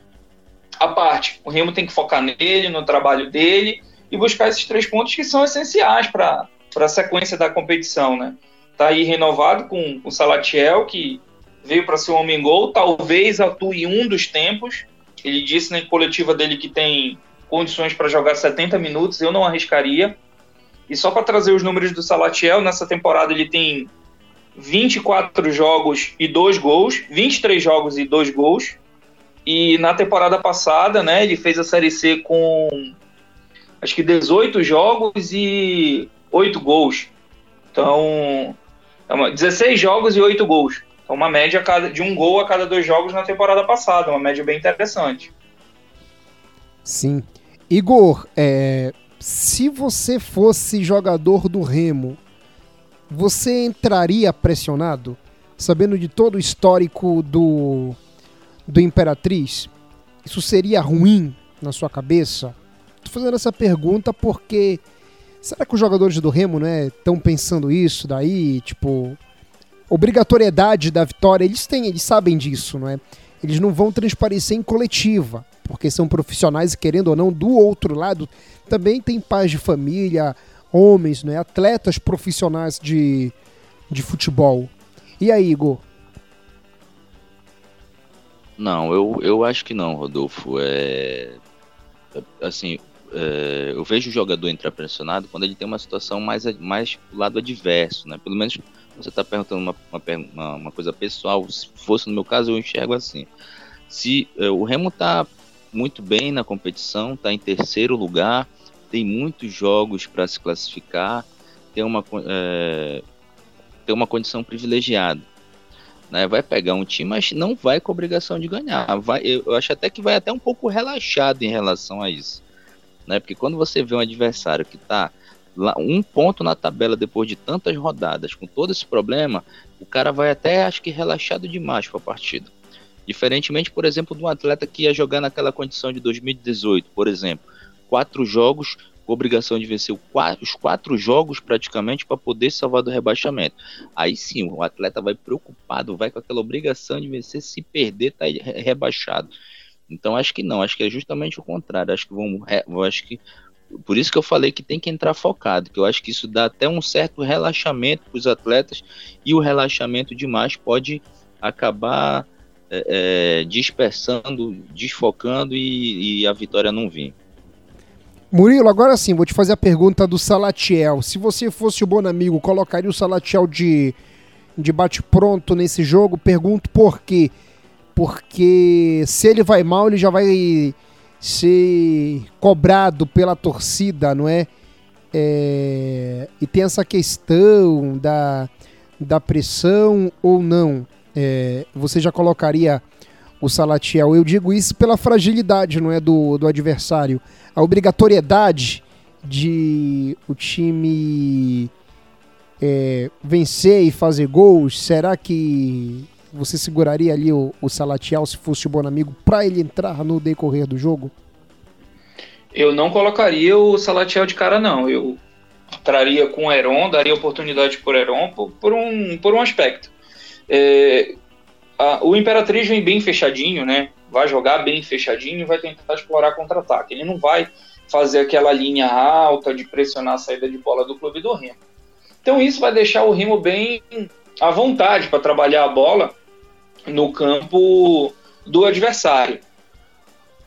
C: à parte. O Remo tem que focar nele, no trabalho dele e buscar esses três pontos que são essenciais para a sequência da competição, né? Tá aí renovado com o Salatiel, que veio para ser um homem gol, talvez atue um dos tempos. Ele disse na coletiva dele que tem condições para jogar 70 minutos, eu não arriscaria. E só para trazer os números do Salatiel, nessa temporada ele tem 24 jogos e 2 gols, 23 jogos e 2 gols. E na temporada passada, né, ele fez a Série C com acho que 18 jogos e 8 gols. Então, 16 é jogos e 8 gols. Então, uma média de um gol a cada dois jogos na temporada passada, uma média bem interessante.
A: Sim. Igor, é, se você fosse jogador do Remo, você entraria pressionado, sabendo de todo o histórico do, do Imperatriz, isso seria ruim na sua cabeça? Tô fazendo essa pergunta porque será que os jogadores do Remo, né, estão pensando isso daí, tipo, obrigatoriedade da vitória, eles têm, eles sabem disso, não é? Eles não vão transparecer em coletiva, porque são profissionais e querendo ou não, do outro lado também tem pais de família, homens, né, atletas profissionais de, de futebol. E aí, Igor?
B: Não, eu, eu acho que não, Rodolfo. É, assim, é, eu vejo o jogador entrar pressionado quando ele tem uma situação mais, mais do lado adverso, né? Pelo menos você está perguntando uma, uma, uma, coisa pessoal. Se fosse no meu caso, eu enxergo assim. Se é, o Remo está muito bem na competição, está em terceiro lugar, tem muitos jogos para se classificar, tem uma, é, tem uma condição privilegiada né? Vai pegar um time, mas não vai com obrigação de ganhar. Vai, eu acho até que vai até um pouco relaxado em relação a isso, né? Porque quando você vê um adversário que está lá um ponto na tabela depois de tantas rodadas, com todo esse problema, o cara vai até acho que relaxado demais para a partida. Diferentemente, por exemplo, de um atleta que ia jogar naquela condição de 2018, por exemplo, quatro jogos, obrigação de vencer os quatro jogos praticamente para poder salvar do rebaixamento. Aí sim, o atleta vai preocupado, vai com aquela obrigação de vencer, se perder, tá rebaixado. Então acho que não, acho que é justamente o contrário. Acho que vamos, acho que por isso que eu falei que tem que entrar focado, que eu acho que isso dá até um certo relaxamento para os atletas e o relaxamento demais pode acabar é, é, dispersando, desfocando e, e a vitória não vir.
A: Murilo, agora sim, vou te fazer a pergunta do Salatiel. Se você fosse o bom amigo, colocaria o Salatiel de, de bate-pronto nesse jogo? Pergunto por quê. Porque se ele vai mal, ele já vai ser cobrado pela torcida, não é? é e tem essa questão da, da pressão ou não. É, você já colocaria o Salatiel? Eu digo isso pela fragilidade, não é, do, do adversário a obrigatoriedade de o time é, vencer e fazer gols, será que você seguraria ali o, o Salatiel se fosse o bom amigo para ele entrar no decorrer do jogo?
C: Eu não colocaria o Salatiel de cara, não. Eu traria com o Heron, daria oportunidade por Heron por, por, um, por um aspecto. É, a, o Imperatriz vem bem fechadinho, né? vai jogar bem fechadinho e vai tentar explorar contra-ataque. Ele não vai fazer aquela linha alta de pressionar a saída de bola do clube do Remo. Então isso vai deixar o Remo bem a vontade para trabalhar a bola no campo do adversário.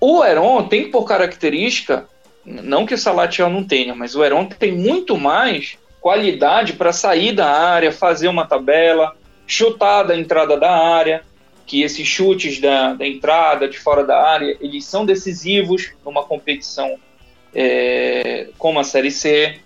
C: O Heron tem por característica, não que o Salatiel não tenha, mas o Heron tem muito mais qualidade para sair da área, fazer uma tabela, chutar da entrada da área, que esses chutes da, da entrada, de fora da área, eles são decisivos numa competição é, como a Série C.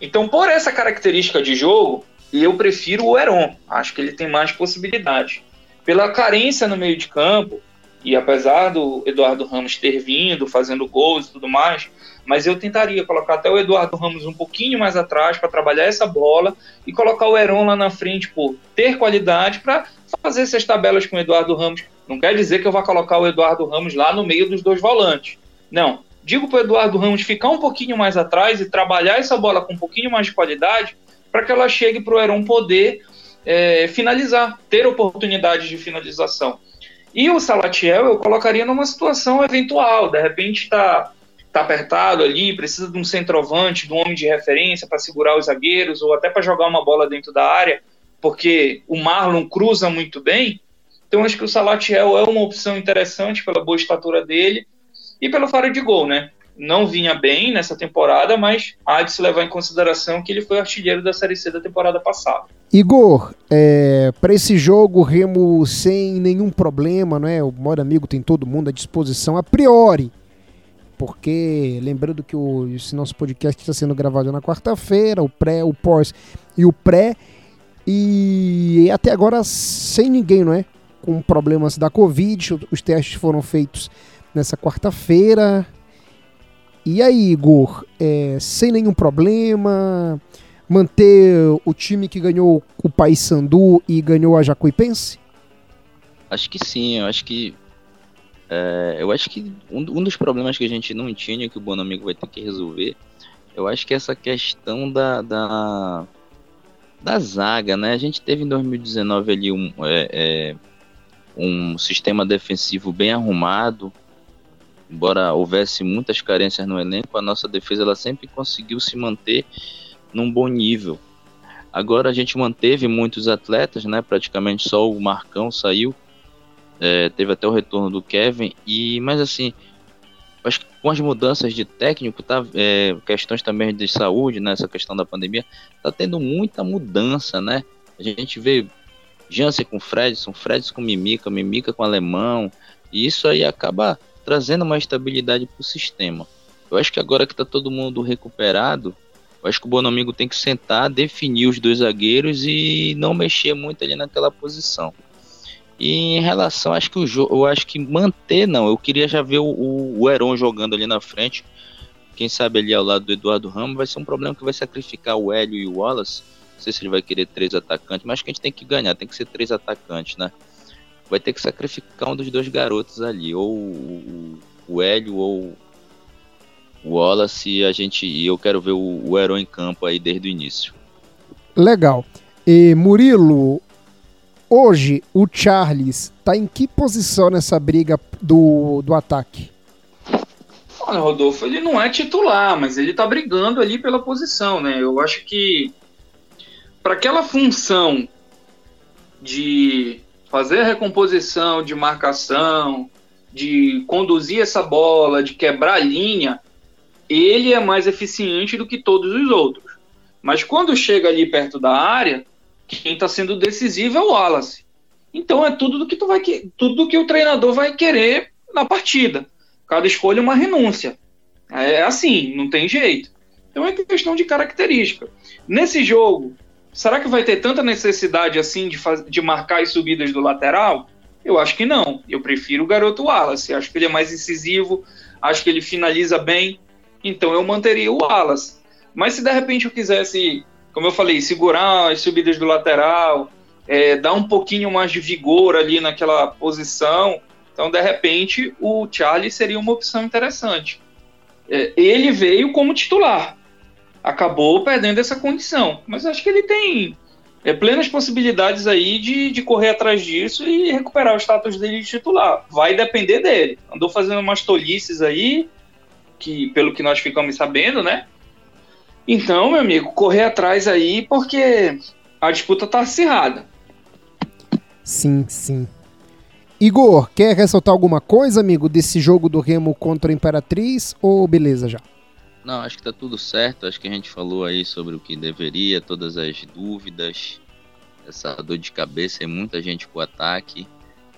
C: Então, por essa característica de jogo, eu prefiro o Heron. Acho que ele tem mais possibilidade. Pela carência no meio de campo, e apesar do Eduardo Ramos ter vindo, fazendo gols e tudo mais, mas eu tentaria colocar até o Eduardo Ramos um pouquinho mais atrás para trabalhar essa bola e colocar o Heron lá na frente por ter qualidade para fazer essas tabelas com o Eduardo Ramos. Não quer dizer que eu vá colocar o Eduardo Ramos lá no meio dos dois volantes. Não. Digo para o Eduardo Ramos ficar um pouquinho mais atrás e trabalhar essa bola com um pouquinho mais de qualidade para que ela chegue para o Heron poder é, finalizar, ter oportunidade de finalização. E o Salatiel eu colocaria numa situação eventual, de repente está tá apertado ali, precisa de um centroavante, de um homem de referência para segurar os zagueiros ou até para jogar uma bola dentro da área, porque o Marlon cruza muito bem. Então acho que o Salatiel é uma opção interessante pela boa estatura dele e pelo faro de gol, né? não vinha bem nessa temporada, mas há de se levar em consideração que ele foi artilheiro da Série C da temporada passada.
A: Igor, é, para esse jogo, Remo sem nenhum problema, né? O maior amigo tem todo mundo à disposição a priori. Porque, lembrando que o, esse nosso podcast está sendo gravado na quarta-feira, o pré, o pós e o pré. E até agora sem ninguém, não é? Com problemas da Covid, os testes foram feitos nessa quarta-feira. E aí, Igor, é, sem nenhum problema, manter o time que ganhou o Paysandu e ganhou a Jacuipense?
B: Acho que sim, eu acho que é, eu acho que um, um, dos problemas que a gente não tinha que o Bonamigo vai ter que resolver, eu acho que é essa questão da, da, da zaga, né? A gente teve em 2019 ali um, é, é, um sistema defensivo bem arrumado, embora houvesse muitas carências no elenco, a nossa defesa ela sempre conseguiu se manter num bom nível. Agora a gente manteve muitos atletas, né? Praticamente só o Marcão saiu. É, teve até o retorno do Kevin. E, mas assim, acho que com as mudanças de técnico, tá, é, questões também de saúde, né, essa questão da pandemia, tá tendo muita mudança, né? A gente vê Jansen com Fredson, Fredson com Mimica, Mimica com Alemão, e isso aí acaba trazendo uma estabilidade para o sistema. Eu acho que agora que está todo mundo recuperado, eu acho que o Bonamigo tem que sentar, definir os dois zagueiros e não mexer muito ali naquela posição. E em relação, acho que o jogo, eu acho que manter não, eu queria já ver o, o Heron jogando ali na frente. Quem sabe ali ao lado do Eduardo Ramos vai ser um problema que vai sacrificar o Hélio e o Wallace. Não sei se ele vai querer três atacantes, mas acho que a gente tem que ganhar, tem que ser três atacantes, né? vai ter que sacrificar um dos dois garotos ali, ou o, o Hélio ou o Wallace, a gente, e eu quero ver o, o herói em campo aí desde o início.
A: Legal. E Murilo, hoje o Charles está em que posição nessa briga do, do ataque?
C: Olha, Rodolfo, ele não é titular, mas ele está brigando ali pela posição, né? Eu acho que para aquela função de fazer a recomposição de marcação, de conduzir essa bola, de quebrar a linha, ele é mais eficiente do que todos os outros. Mas quando chega ali perto da área, quem está sendo decisivo é o Wallace. Então é tudo do que tu vai tudo do que o treinador vai querer na partida. Cada escolha é uma renúncia. É assim, não tem jeito. Então é questão de característica. Nesse jogo, Será que vai ter tanta necessidade assim de, de marcar as subidas do lateral? Eu acho que não. Eu prefiro o garoto Wallace. Acho que ele é mais incisivo, acho que ele finaliza bem. Então eu manteria o Wallace. Mas se de repente eu quisesse, como eu falei, segurar as subidas do lateral, é, dar um pouquinho mais de vigor ali naquela posição, então de repente o Charlie seria uma opção interessante. É, ele veio como titular acabou perdendo essa condição. Mas acho que ele tem é, plenas possibilidades aí de, de correr atrás disso e recuperar o status dele de titular. Vai depender dele. Andou fazendo umas tolices aí, que pelo que nós ficamos sabendo, né? Então, meu amigo, correr atrás aí, porque a disputa tá acirrada.
A: Sim, sim. Igor, quer ressaltar alguma coisa, amigo, desse jogo do Remo contra a Imperatriz ou beleza já?
B: Não, acho que tá tudo certo. Acho que a gente falou aí sobre o que deveria, todas as dúvidas, essa dor de cabeça e muita gente pro ataque.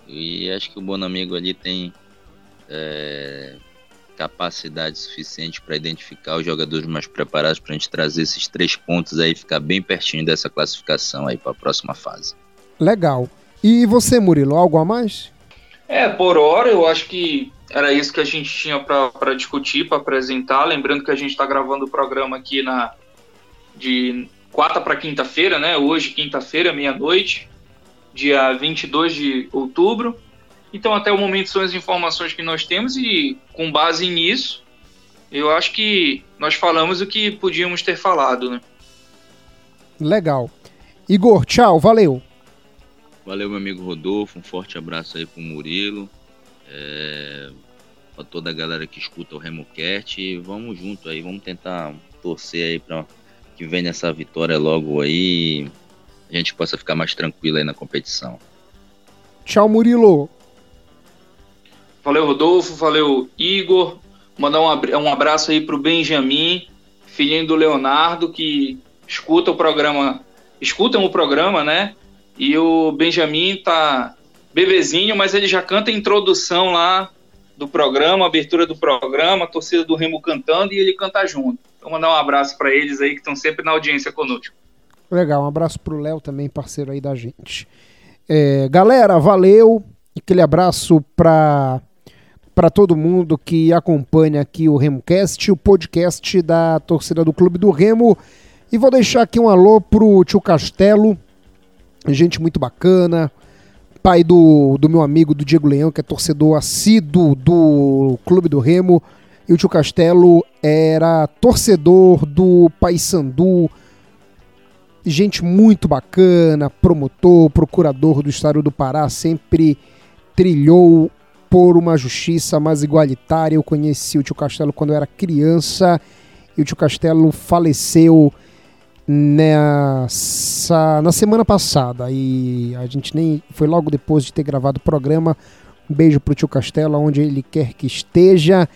B: E acho que o Bonamigo ali tem é, capacidade suficiente para identificar os jogadores mais preparados para a gente trazer esses três pontos aí, ficar bem pertinho dessa classificação aí para a próxima fase.
A: Legal. E você, Murilo, algo a mais?
C: É, por hora eu acho que era isso que a gente tinha para discutir, para apresentar. Lembrando que a gente está gravando o programa aqui na de quarta para quinta-feira, né? Hoje, quinta-feira, meia-noite, dia 22 de outubro. Então, até o momento são as informações que nós temos e, com base nisso, eu acho que nós falamos o que podíamos ter falado, né?
A: Legal. Igor, tchau, valeu.
B: Valeu, meu amigo Rodolfo. Um forte abraço aí pro Murilo. É, pra toda a galera que escuta o RemoCast. E vamos junto aí, vamos tentar torcer aí pra que venha essa vitória logo aí. A gente possa ficar mais tranquilo aí na competição.
A: Tchau, Murilo.
C: Valeu, Rodolfo. Valeu, Igor. Mandar um abraço aí pro Benjamin, filhinho do Leonardo, que escuta o programa, escutam o programa, né? E o Benjamin tá bebezinho, mas ele já canta a introdução lá do programa, abertura do programa, torcida do Remo cantando e ele canta junto. Então mandar um abraço para eles aí que estão sempre na audiência conosco.
A: Legal, um abraço pro Léo também, parceiro aí da gente. É, galera, valeu. Aquele abraço para para todo mundo que acompanha aqui o RemoCast, o podcast da torcida do Clube do Remo. E vou deixar aqui um alô pro tio Castelo, gente muito bacana, pai do, do meu amigo do Diego Leão, que é torcedor assíduo do Clube do Remo, e o tio Castelo era torcedor do Paysandu, gente muito bacana, promotor, procurador do Estado do Pará, sempre trilhou por uma justiça mais igualitária. Eu conheci o tio Castelo quando eu era criança e o tio Castelo faleceu nessa, na semana passada e a gente nem foi logo depois de ter gravado o programa. Um beijo pro tio Castelo, onde ele quer que esteja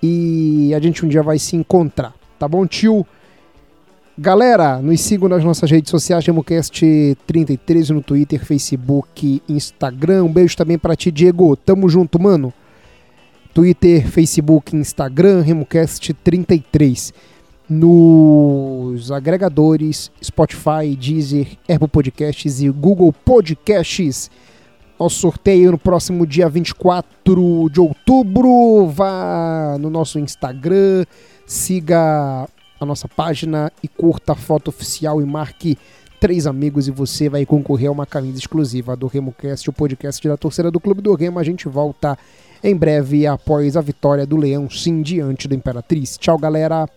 A: e a gente um dia vai se encontrar, tá bom, tio? Galera, nos sigam nas nossas redes sociais, RemoCast33 no Twitter, Facebook, Instagram. Um beijo também para ti, Diego. Tamo junto, mano. Twitter, Facebook, Instagram, RemoCast33 nos agregadores Spotify, Deezer, Apple Podcasts e Google Podcasts. Nosso sorteio no próximo dia 24 de outubro. Vá no nosso Instagram, siga a nossa página e curta a foto oficial e marque três amigos e você vai concorrer a uma camisa exclusiva do RemoCast, o podcast da torcida do Clube do Remo. A gente volta em breve após a vitória do Leão, sim, diante da Imperatriz. Tchau, galera!